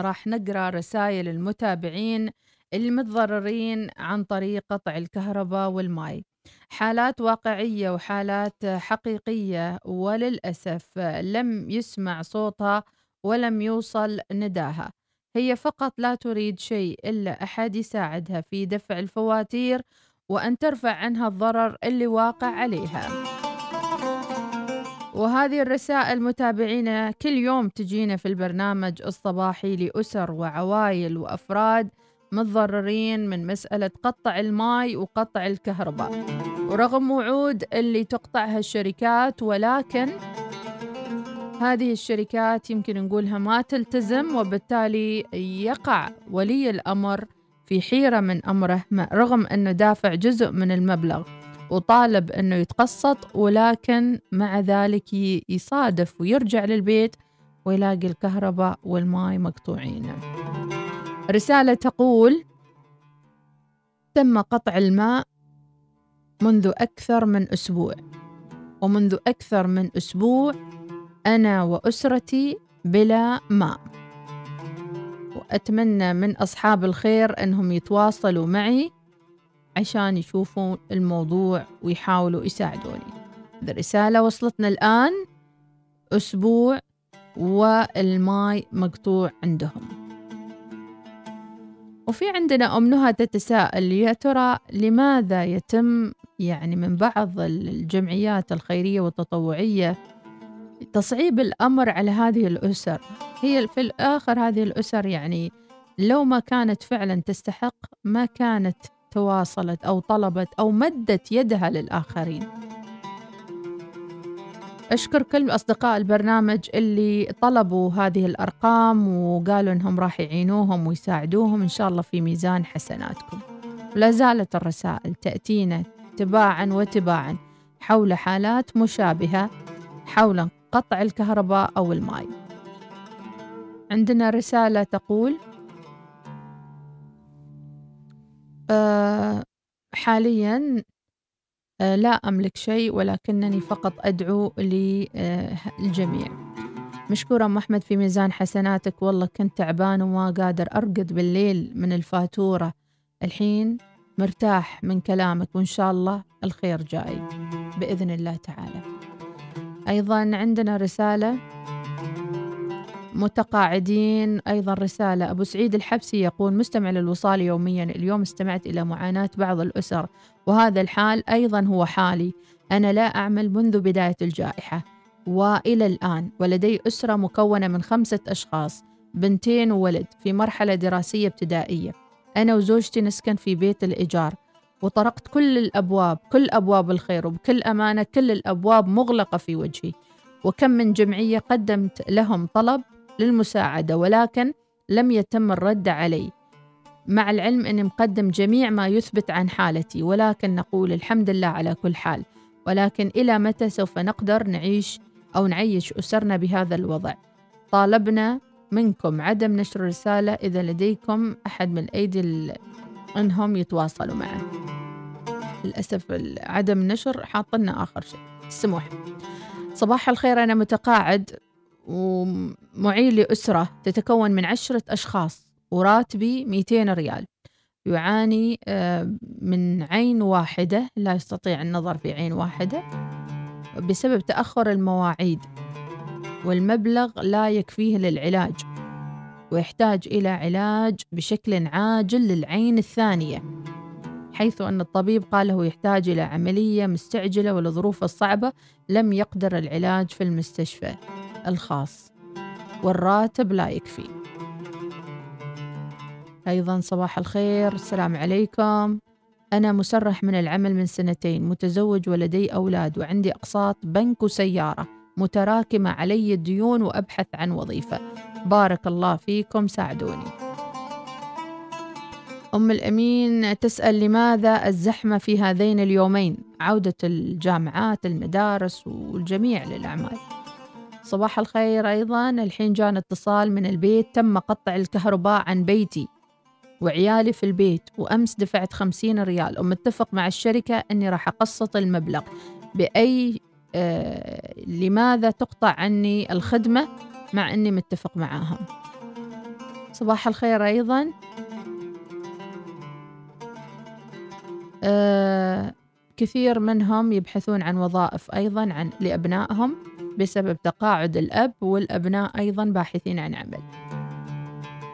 راح نقرأ رسائل المتابعين المتضررين عن طريق قطع الكهرباء والماء حالات واقعية وحالات حقيقية وللأسف لم يسمع صوتها ولم يوصل نداها. هي فقط لا تريد شيء إلا أحد يساعدها في دفع الفواتير وأن ترفع عنها الضرر اللي واقع عليها. وهذه الرسائل متابعينا كل يوم تجينا في البرنامج الصباحي لأسر وعوائل وأفراد متضررين من مسألة قطع الماء وقطع الكهرباء. ورغم وعود اللي تقطعها الشركات ولكن هذه الشركات يمكن نقولها ما تلتزم وبالتالي يقع ولي الأمر في حيرة من أمره رغم أنه دافع جزء من المبلغ. وطالب أنه يتقسط ولكن مع ذلك يصادف ويرجع للبيت ويلاقي الكهرباء والماء مقطوعين. رسالة تقول تم قطع الماء منذ أكثر من أسبوع ومنذ أكثر من أسبوع أنا وأسرتي بلا ماء. وأتمنى من أصحاب الخير أنهم يتواصلوا معي عشان يشوفوا الموضوع ويحاولوا يساعدوني. الرسالة وصلتنا الآن. أسبوع والماي مقطوع عندهم. وفي عندنا أم نهى تتساءل يا ترى لماذا يتم يعني من بعض الجمعيات الخيرية والتطوعية تصعيب الأمر على هذه الأسر؟ هي في الآخر هذه الأسر يعني لو ما كانت فعلا تستحق ما كانت تواصلت أو طلبت أو مدت يدها للآخرين. أشكر كل أصدقاء البرنامج اللي طلبوا هذه الأرقام وقالوا إنهم راح يعينوهم ويساعدوهم. إن شاء الله في ميزان حسناتكم. ولا زالت الرسائل تأتينا تباعا وتباعا حول حالات مشابهة حول قطع الكهرباء أو الماء عندنا رسالة تقول حاليا أه لا أملك شيء ولكنني فقط أدعو للجميع مشكورة أم أحمد في ميزان حسناتك. والله كنت تعبان وما قادر أرقد بالليل من الفاتورة. الحين مرتاح من كلامك وإن شاء الله الخير جاي بإذن الله تعالى. أيضا عندنا رسالة متقاعدين. أيضا رسالة أبو سعيد الحبسي يقول مستمع للوصال يوميا اليوم استمعت إلى معاناة بعض الأسر وهذا الحال أيضا هو حالي. أنا لا أعمل منذ بداية الجائحة وإلى الآن ولدي أسرة مكونة من خمسة أشخاص بنتين وولد في مرحلة دراسية ابتدائية. أنا وزوجتي نسكن في بيت الإيجار وطرقت كل الأبواب كل أبواب الخير وبكل أمانة كل الأبواب مغلقة في وجهي. وكم من جمعية قدمت لهم طلب للمساعدة ولكن لم يتم الرد علي مع العلم أني مقدم جميع ما يثبت عن حالتي ولكن نقول الحمد لله على كل حال. ولكن إلى متى سوف نقدر نعيش أو نعيش أسرنا بهذا الوضع؟ طالبنا منكم عدم نشر الرسالة إذا لديكم أحد من أيدي أنهم يتواصلوا معه. للأسف عدم النشر حاطلنا آخر شيء. السموح صباح الخير أنا متقاعد. ومعين لأسرة تتكون من عشرة أشخاص وراتبي 200 ريال. يعاني آه، من عين واحدة لا يستطيع النظر في عين واحدة بسبب تأخر المواعيد والمبلغ لا يكفيه للعلاج ويحتاج إلى علاج بشكل عاجل للعين الثانية حيث أن الطبيب قال له يحتاج إلى عملية مستعجلة والظروف الصعبة لم يقدر العلاج في المستشفى. الخاص والراتب لا يكفي. أيضا صباح الخير السلام عليكم. أنا مسرح من العمل من سنتين متزوج ولدي أولاد وعندي أقساط بنك وسيارة متراكمة علي الديون وأبحث عن وظيفة. بارك الله فيكم ساعدوني. أم الأمين تسأل لماذا الزحمة في هذين اليومين؟ عودة الجامعات المدارس والجميع للأعمال. صباح الخير أيضا. الحين جانا اتصال من البيت تم قطع الكهرباء عن بيتي وعيالي في البيت وأمس دفعت خمسين ريال. ومتفق مع الشركة أني راح أقسط المبلغ. بأي آه لماذا تقطع عني الخدمة مع أني متفق معاهم؟ صباح الخير أيضا. آه كثير منهم يبحثون عن وظائف أيضا عن لأبنائهم. بسبب تقاعد الأب والأبناء أيضا باحثين عن عمل.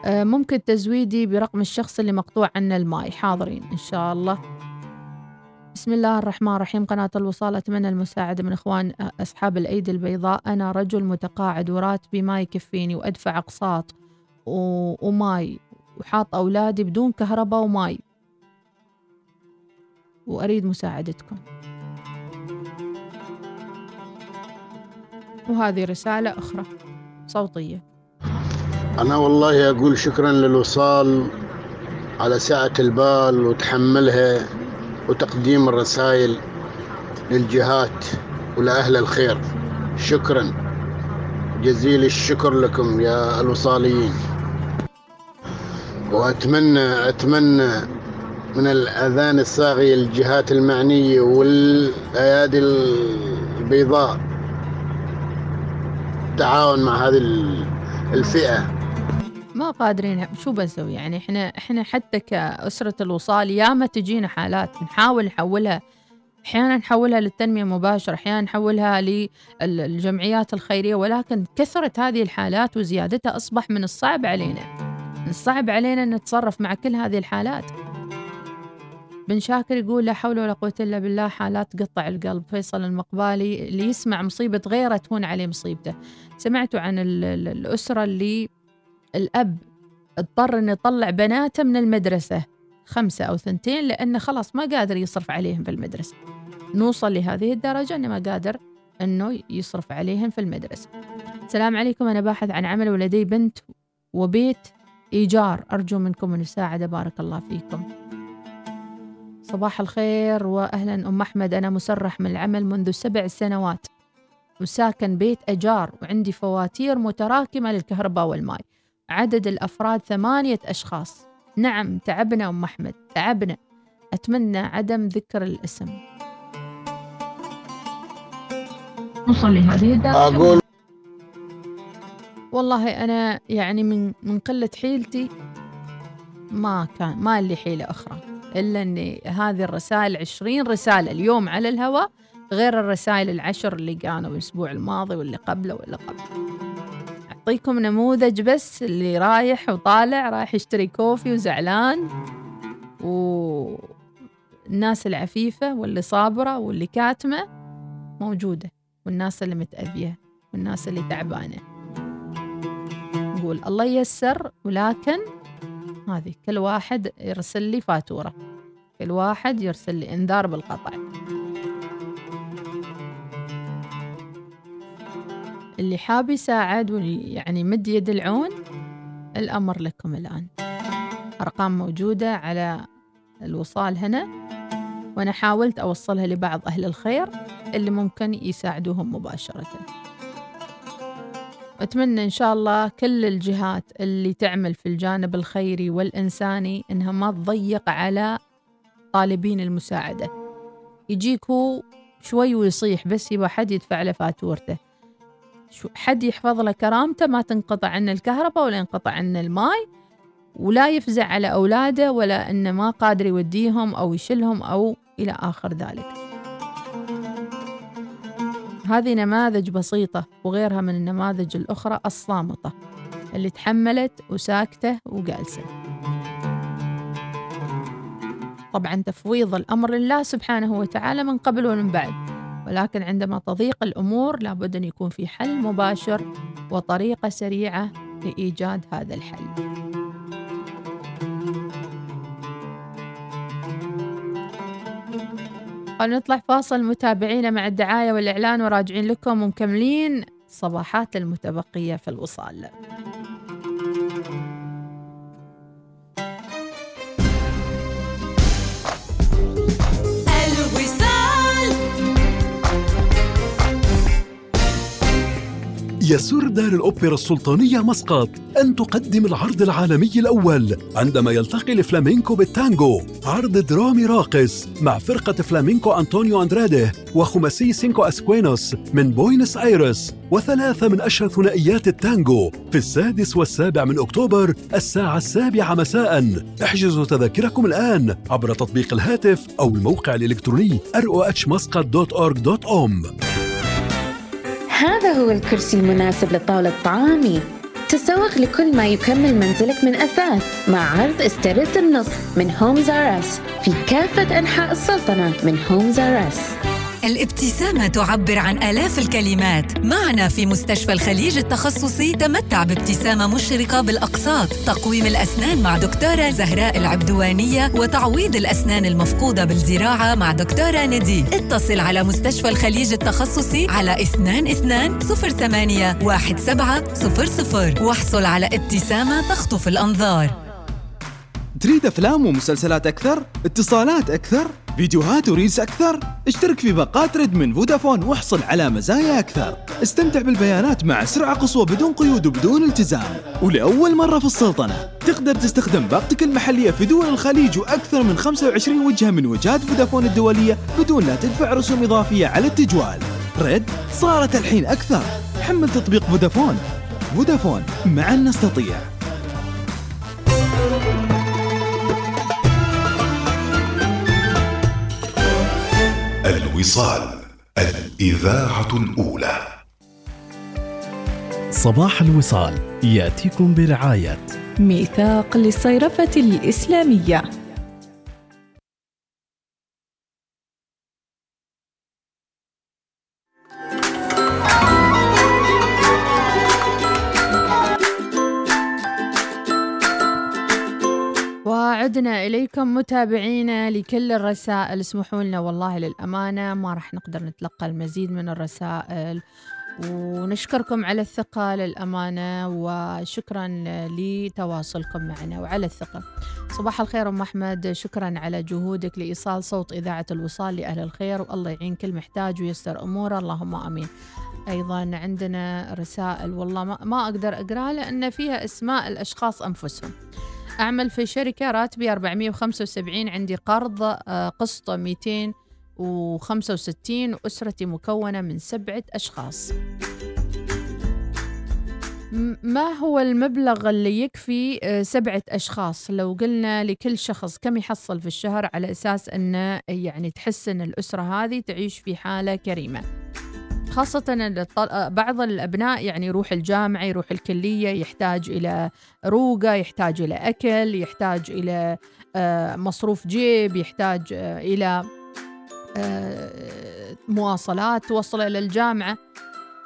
آه ممكن تزويدي برقم الشخص اللي مقطوع عنه الماي. حاضرين إن شاء الله. بسم الله الرحمن الرحيم. قناة الوصال أتمنى المساعدة من إخوان أصحاب الأيدي البيضاء. أنا رجل متقاعد وراتبي ما يكفيني وأدفع أقساط و... وماي وحاط أولادي بدون كهرباء وماي. وأريد مساعدتكم. وهذه رسالة أخرى صوتية. أنا والله أقول شكرا للوصال على سعة البال وتحملها وتقديم الرسائل للجهات ولأهل الخير. شكرا. جزيل الشكر لكم يا الوصاليين. وأتمنى أتمنى من الأذان الصاغية للجهات المعنية والأيادي البيضاء التعاون مع هذه الفئة. ما قادرين. شو بنسوي؟ يعني إحنا إحنا حتى كأسرة الوصال ياما تجينا حالات نحاول نحولها. أحيانا نحولها للتنمية المباشره أحيانا نحولها للجمعيات الخيرية ولكن كثره هذه الحالات وزيادتها أصبح من الصعب علينا. من الصعب علينا نتصرف مع كل هذه الحالات. بن شاكر يقول لا حول ولا قوة إلا بالله حالات تقطع القلب. فيصل المقبالي اللي يسمع مصيبة غيره تهون عليه مصيبته. سمعتوا عن الأسرة اللي الأب اضطر إنه يطلع بناته من المدرسة خمسة أو ثنتين لأنه خلاص ما قادر يصرف عليهم في المدرسة. نوصل لهذه الدرجة إنه ما قادر إنه يصرف عليهم في المدرسة. السلام عليكم أنا باحث عن عمل ولدي بنت وبيت إيجار. أرجو منكم المساعدة بارك الله فيكم. صباح الخير وأهلا أم أحمد. أنا مسرح من العمل منذ سبع سنوات. وساكن بيت أجار وعندي فواتير متراكمة للكهرباء والماء عدد الأفراد ثمانية أشخاص. نعم تعبنا أم أحمد تعبنا. أتمنى عدم ذكر الاسم. نوصل لهذه الدرجة. أقول والله أنا يعني من من قلة حيلتي ما كان ما لي حيلة أخرى. إلا أني هذه الرسائل عشرين رسالة اليوم على الهواء غير الرسائل العشر اللي كانوا الأسبوع الماضي واللي قبله واللي قبله. أعطيكم نموذج بس اللي رايح وطالع رايح يشتري كوفي وزعلان والناس العفيفة واللي صابرة واللي كاتمة موجودة والناس اللي متأذية والناس اللي تعبانة. نقول الله ييسر ولكن هذه. كل واحد يرسل لي فاتورة. كل واحد يرسل لي إنذار بالقطع. اللي حاب يساعد يعني مد يد العون الأمر لكم الآن. أرقام موجودة على الوصال هنا وأنا حاولت أوصلها لبعض أهل الخير اللي ممكن يساعدوهم مباشرة. أتمنى إن شاء الله كل الجهات اللي تعمل في الجانب الخيري والإنساني إنها ما تضيق على طالبين المساعدة. يجيك هو شوي ويصيح بس يبغى حد يدفع له فاتورته. حد يحفظ له كرامته ما تنقطع عنه الكهرباء ولا ينقطع عنه الماي ولا يفزع على أولاده ولا إنه ما قادر يوديهم أو يشلهم أو إلى آخر ذلك. هذه نماذج بسيطة وغيرها من النماذج الأخرى الصامتة اللي تحملت وساكتة وجالسة. طبعا تفويض الأمر لله سبحانه وتعالى من قبل ومن بعد ولكن عندما تضيق الأمور لابد أن يكون في حل مباشر وطريقة سريعة لإيجاد هذا الحل. خلينا نطلع فاصل متابعينا مع الدعاية والإعلان وراجعين لكم ومكملين صباحات المتبقية في الوصال. يسر دار الأوبرا السلطانية مسقط أن تقدم العرض العالمي الأول عندما يلتقي الفلامينكو بالتانجو. عرض درامي راقص مع فرقة فلامينكو أنطونيو أندراده وخماسي سينكو أسكوينوس من بوينس آيرس وثلاثة من أشهر ثنائيات التانجو في السادس والسابع من أكتوبر الساعة السابعة مساء. احجزوا تذاكركم الآن عبر تطبيق الهاتف أو الموقع الإلكتروني rohmuscat.org.om هذا هو الكرسي المناسب لطاولة الطعام تسوق لكل ما يكمل منزلك من أثاث مع عرض استرد النص من Homes R Us في كافة أنحاء السلطنة من Homes R Us الابتسامة تعبر عن آلاف الكلمات. معنا في مستشفى الخليج التخصصي تمتع بابتسامة مشرقة بالأقساط. تقويم الأسنان مع دكتورة زهراء العبدوانية وتعويض الأسنان المفقودة بالزراعة مع دكتورة ندي اتصل على مستشفى الخليج التخصصي على اثنان اثنان صفر ثمانية واحد سبعة صفر صفر. واحصل على ابتسامة تخطف الأنظار. تريد أفلام ومسلسلات أكثر؟ اتصالات أكثر؟ فيديوهات و reels أكثر؟ اشترك في باقات ريد من فودافون واحصل على مزايا أكثر. استمتع بالبيانات مع سرعة قصوى بدون قيود وبدون التزام. ولأول مرة في السلطنة تقدر تستخدم باقتك المحلية في دول الخليج وأكثر من 25 وجهة من وجهات فودافون الدولية بدون لا تدفع رسوم إضافية على التجوال. ريد صارت الحين أكثر. حمل تطبيق فودافون. فودافون معا نستطيع. الوصال الإذاعة الأولى. صباح الوصال يأتيكم برعاية. ميثاق للصيرفة الإسلامية. عدنا إليكم متابعينا لكل الرسائل. اسمحوا لنا والله للأمانة ما راح نقدر نتلقى المزيد من الرسائل. ونشكركم على الثقة للأمانة وشكرا لتواصلكم معنا وعلى الثقة. صباح الخير أم أحمد. شكرا على جهودك لإيصال صوت إذاعة الوصال لأهل الخير والله يعين كل محتاج ويستر أموره. اللهم آمين. أيضا عندنا رسائل والله ما أقدر أقرأها لأن فيها أسماء الأشخاص أنفسهم. أعمل في شركة راتبي 475 عندي قرض آه، قسطة 265 وأسرتي مكونة من سبعة أشخاص. ما هو المبلغ اللي يكفي آه، سبعة أشخاص؟ لو قلنا لكل شخص كم يحصل في الشهر على أساس أنه يعني تحس أن الأسرة هذه تعيش في حالة كريمة. خاصة بعض الأبناء يعني يروح الجامعة يروح الكلية يحتاج إلى روقة يحتاج إلى أكل يحتاج إلى آه، مصروف جيب يحتاج آه، إلى آه، مواصلات توصله إلى الجامعة.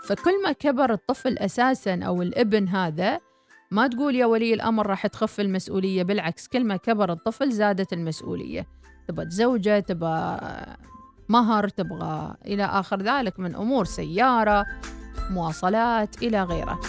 فكل ما كبر الطفل أساسا أو الابن هذا ما تقول يا ولي الأمر راح تخف المسؤولية بالعكس كل ما كبر الطفل زادت المسؤولية. تبى زوجة تبى مهر تبغى إلى آخر ذلك من أمور سيارة مواصلات إلى غيره.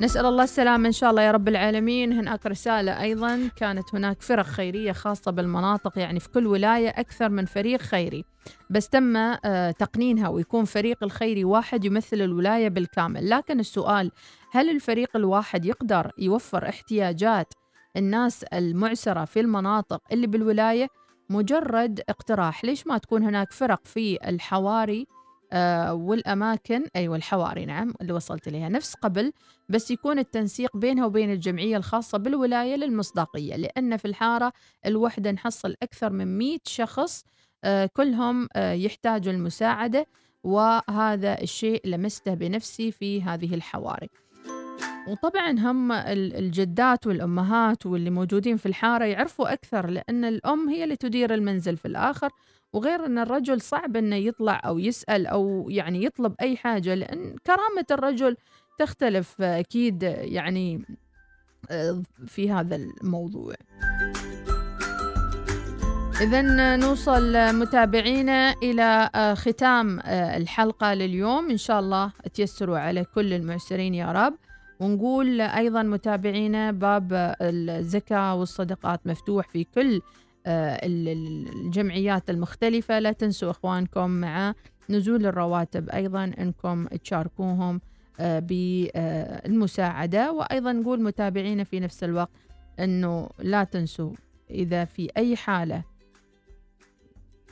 نسأل الله السلامة إن شاء الله يا رب العالمين. هناك رسالة أيضا. كانت هناك فرق خيرية خاصة بالمناطق يعني في كل ولاية أكثر من فريق خيري. بس تم آه، تقنينها ويكون فريق الخيري واحد يمثل الولاية بالكامل. لكن السؤال هل الفريق الواحد يقدر يوفر احتياجات الناس المعسرة في المناطق اللي بالولاية؟ مجرد اقتراح. ليش ما تكون هناك فرق في الحواري آه والأماكن؟ أيوة الحواري نعم اللي وصلت إليها. نفس قبل بس يكون التنسيق بينها وبين الجمعية الخاصة بالولاية للمصداقية لأن في الحارة الوحدة نحصل أكثر من 100 شخص آه كلهم آه يحتاجوا المساعدة وهذا الشيء لمسته بنفسي في هذه الحواري. وطبعا هم الجدات والأمهات واللي موجودين في الحارة يعرفوا أكثر لأن الأم هي اللي تدير المنزل في الآخر وغير أن الرجل صعب أنه يطلع أو يسأل أو يعني يطلب أي حاجة لأن كرامة الرجل تختلف أكيد يعني آه، في هذا الموضوع. إذا نوصل متابعينا إلى آه، ختام آه، الحلقة لليوم. إن شاء الله تيسروا على كل المعسرين يا رب. ونقول أيضا متابعينا باب الزكاة والصدقات مفتوح في كل آه، الجمعيات المختلفة. لا تنسوا إخوانكم مع نزول الرواتب. أيضا أنكم تشاركوهم آه، بالمساعدة. وأيضا نقول متابعينا في نفس الوقت أنه لا تنسوا إذا في أي حالة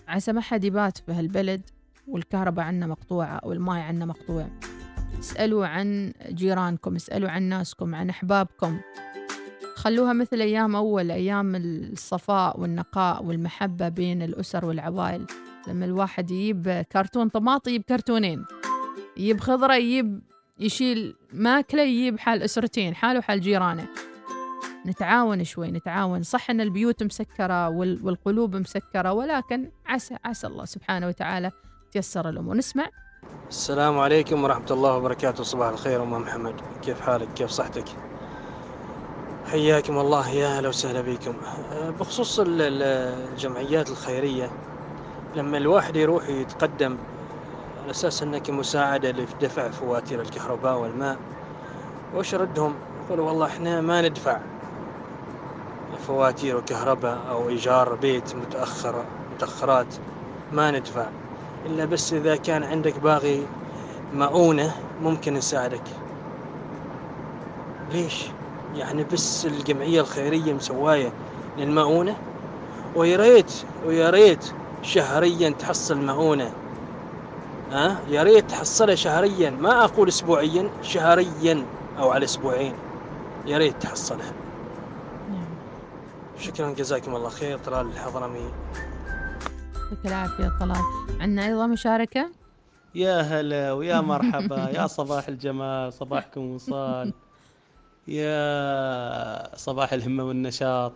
عسى ما حد يبات في هالبلد والكهرباء عنا مقطوعة أو عنا مقطوع. اسألوا عن جيرانكم اسألوا عن ناسكم عن أحبابكم. خلوها مثل أيام أول أيام الصفاء والنقاء والمحبة بين الأسر والعوائل لما الواحد يجيب كرتون طماطم يجيب كرتونين يجيب خضرة يجيب يشيل ماكلة يجيب حال أسرتين حاله وحال جيرانه. نتعاون شوي نتعاون. صح أن البيوت مسكرة والقلوب مسكرة ولكن عسى عسى الله سبحانه وتعالى تيسر الأمور. نسمع السلام عليكم ورحمة الله وبركاته. صباح الخير أم محمد. كيف حالك؟ كيف صحتك؟ حياكم الله. يا أهلا وسهلا بكم. بخصوص الجمعيات الخيرية لما الواحد يروح يتقدم على أساس أنك مساعدة لدفع فواتير الكهرباء والماء وش ردهم؟ يقولوا والله إحنا ما ندفع فواتير وكهرباء أو إيجار بيت متأخر متأخرات ما ندفع. إلا بس إذا كان عندك باغي مؤونة ممكن نساعدك. ليش؟ يعني بس الجمعية الخيرية مسواية للمؤونة. ويا ريت ويا ريت شهريا تحصل مؤونة. ها؟ أه؟ يا ريت تحصلها شهريا ما أقول أسبوعيا شهريا أو على أسبوعين. يا ريت تحصلها. شكرا جزاكم الله خير طلال الحضرمي. يعطيك العافية طلال. عندنا أيضا مشاركة؟ يا هلا ويا مرحبا. يا صباح الجمال صباحكم وصال. يا صباح الهمة والنشاط.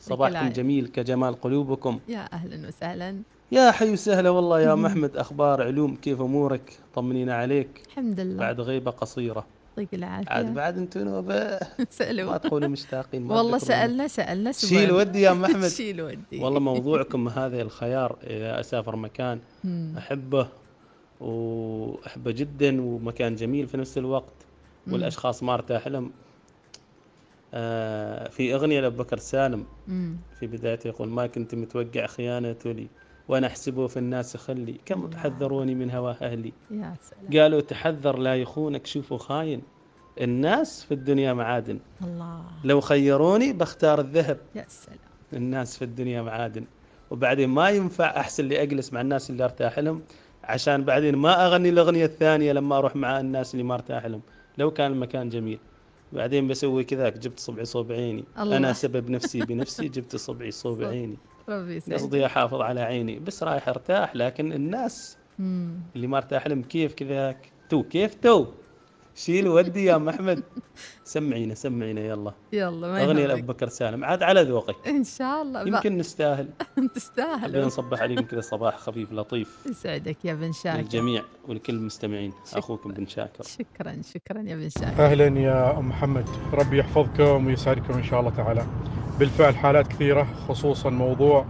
صباحكم جميل كجمال قلوبكم. يا أهلا وسهلا. يا حي وسهلا والله يا محمد. أخبار علوم كيف أمورك؟ طمنينا عليك. الحمد لله. بعد غيبة قصيرة. يعطيك العافية. عاد بعد أنتم سألوا. ما تقولوا مشتاقين والله سألنا سألنا شيل ودي يا محمد شيل ودي. والله موضوعكم هذا الخيار إذا أسافر مكان أحبه وأحبه جدا ومكان جميل في نفس الوقت والأشخاص ما أرتاح لهم. آه في أغنية لأبو بكر سالم في بدايته يقول ما كنت متوقع خيانته لي. وأنا أحسبه في الناس خلي. كم حذروني من هواه أهلي؟ يا سلام. قالوا تحذر لا يخونك شوفوا خاين. الناس في الدنيا معادن. الله. لو خيروني بختار الذهب. يا سلام. الناس في الدنيا معادن. وبعدين ما ينفع أحسن لي أجلس مع الناس اللي أرتاح لهم عشان بعدين ما أغني الأغنية الثانية لما أروح مع الناس اللي ما أرتاح لهم. لو كان المكان جميل. بعدين بسوي كذاك جبت صبعي صوب عيني. الله. أنا سبب نفسي بنفسي جبت صبعي صوب. عيني. قصدي أحافظ على عيني. بس رايح أرتاح لكن الناس مم. اللي ما ارتاح لهم كيف كذاك تو كيف تو؟ شيل ودي يا محمد سمعينا سمعينا يلا. يلا ما أغنية يهمك. لأبو بكر سالم. عاد على ذوقك. إن شاء الله. بقى. يمكن نستاهل. خلينا تستاهل نصبح عليكم كذا صباح خفيف لطيف. يسعدك يا بن شاكر. للجميع ولكل المستمعين شكراً. أخوكم بن شاكر. شكرا شكرا يا بن شاكر. أهلا يا أم محمد. ربي يحفظكم ويسعدكم إن شاء الله تعالى. بالفعل حالات كثيرة خصوصا موضوع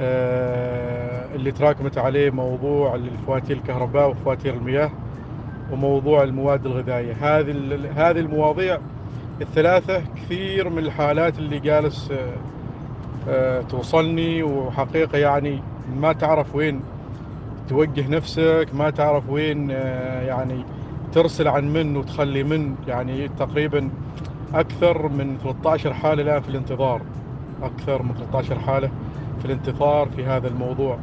آه، اللي تراكمت عليه موضوع الفواتير الكهرباء وفواتير المياه وموضوع المواد الغذائية. هذه هذه المواضيع الثلاثة كثير من الحالات اللي جالس آه، آه، توصلني وحقيقة يعني ما تعرف وين توجه نفسك ما تعرف وين يعني ترسل عن من وتخلي من يعني تقريبا أكثر من 13 حالة الآن في الانتظار. أكثر من 13 حالة في الانتظار في هذا الموضوع.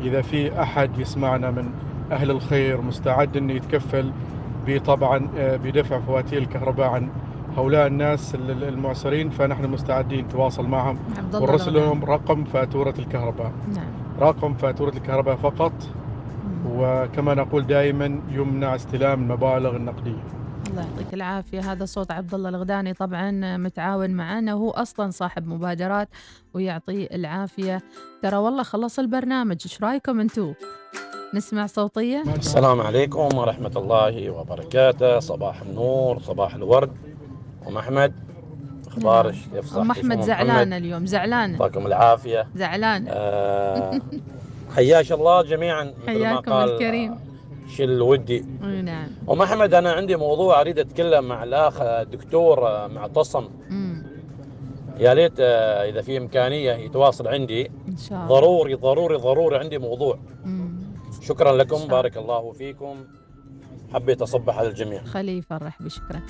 إذا في أحد يسمعنا من أهل الخير مستعد أنه يتكفل بطبعا آه، بدفع فواتير الكهرباء عن هؤلاء الناس ال- ال- المعسرين فنحن مستعدين نتواصل معهم ونرسل الغنام. لهم رقم فاتورة الكهرباء. نعم. رقم فاتورة الكهرباء فقط وكما نقول دائما يمنع استلام المبالغ النقدية. الله يعطيك العافية. هذا صوت عبد الله الغداني طبعا متعاون معنا وهو أصلا صاحب مبادرات ويعطيه العافية. ترى والله خلص البرنامج إيش رأيكم أنتو؟ نسمع صوتية؟ السلام عليكم ورحمة الله وبركاته. صباح النور صباح الورد. أم أحمد أخبارك كيف أم أحمد زعلانة اليوم زعلانة. يعطيكم العافية. زعلانة. آه حياك الله جميعا حياكم الكريم. شل ودي. أي نعم. أم أحمد أنا عندي موضوع أريد أتكلم مع الأخ الدكتور آه، معتصم. يا ليت آه، إذا في إمكانية يتواصل عندي. إن شاء الله. ضروري ضروري ضروري عندي موضوع. مم. شكرا لكم بارك الله. فيكم. حبيت أصبح على الجميع. خليفة الرحبي شكرا.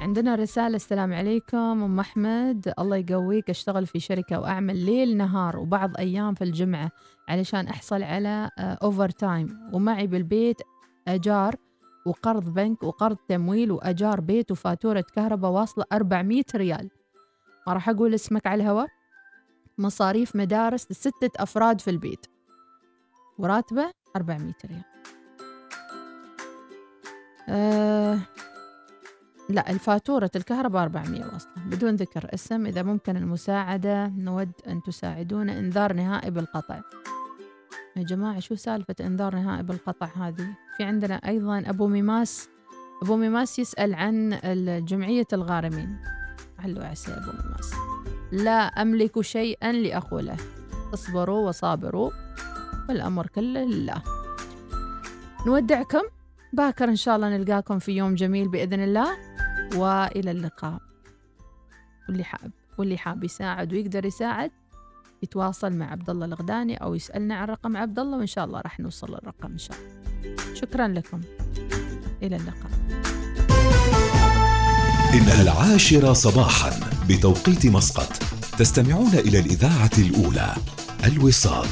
عندنا رسالة السلام عليكم أم أحمد. الله يقويك أشتغل في شركة وأعمل ليل نهار وبعض أيام في الجمعة علشان أحصل على overtime ومعي بالبيت أجار وقرض بنك وقرض تمويل وأجار بيت وفاتورة كهرباء واصلة 400 ريال. ما راح أقول اسمك على الهواء؟ مصاريف مدارس لستة أفراد في البيت. وراتبة 400 ريال. أه لا الفاتورة الكهرباء 400 واصلة. بدون ذكر اسم إذا ممكن المساعدة نود أن تساعدون إنذار نهائي بالقطع. يا جماعة شو سالفة إنذار نهائي بالقطع هذه؟ في عندنا أيضا أبو ميماس. أبو ميماس يسأل عن جمعية الغارمين. علو عسى أبو ميماس. لا أملك شيئا لأقوله. اصبروا وصابروا والأمر كله لله. نودعكم. باكر إن شاء الله نلقاكم في يوم جميل بإذن الله وإلى اللقاء. واللي حاب واللي حاب يساعد ويقدر يساعد يتواصل مع عبد الله الغداني أو يسألنا عن رقم عبد الله وإن شاء الله راح نوصل للرقم إن شاء الله. شكرا لكم. إلى اللقاء. إن العاشرة صباحا بتوقيت مسقط تستمعون إلى الإذاعة الأولى الوصال.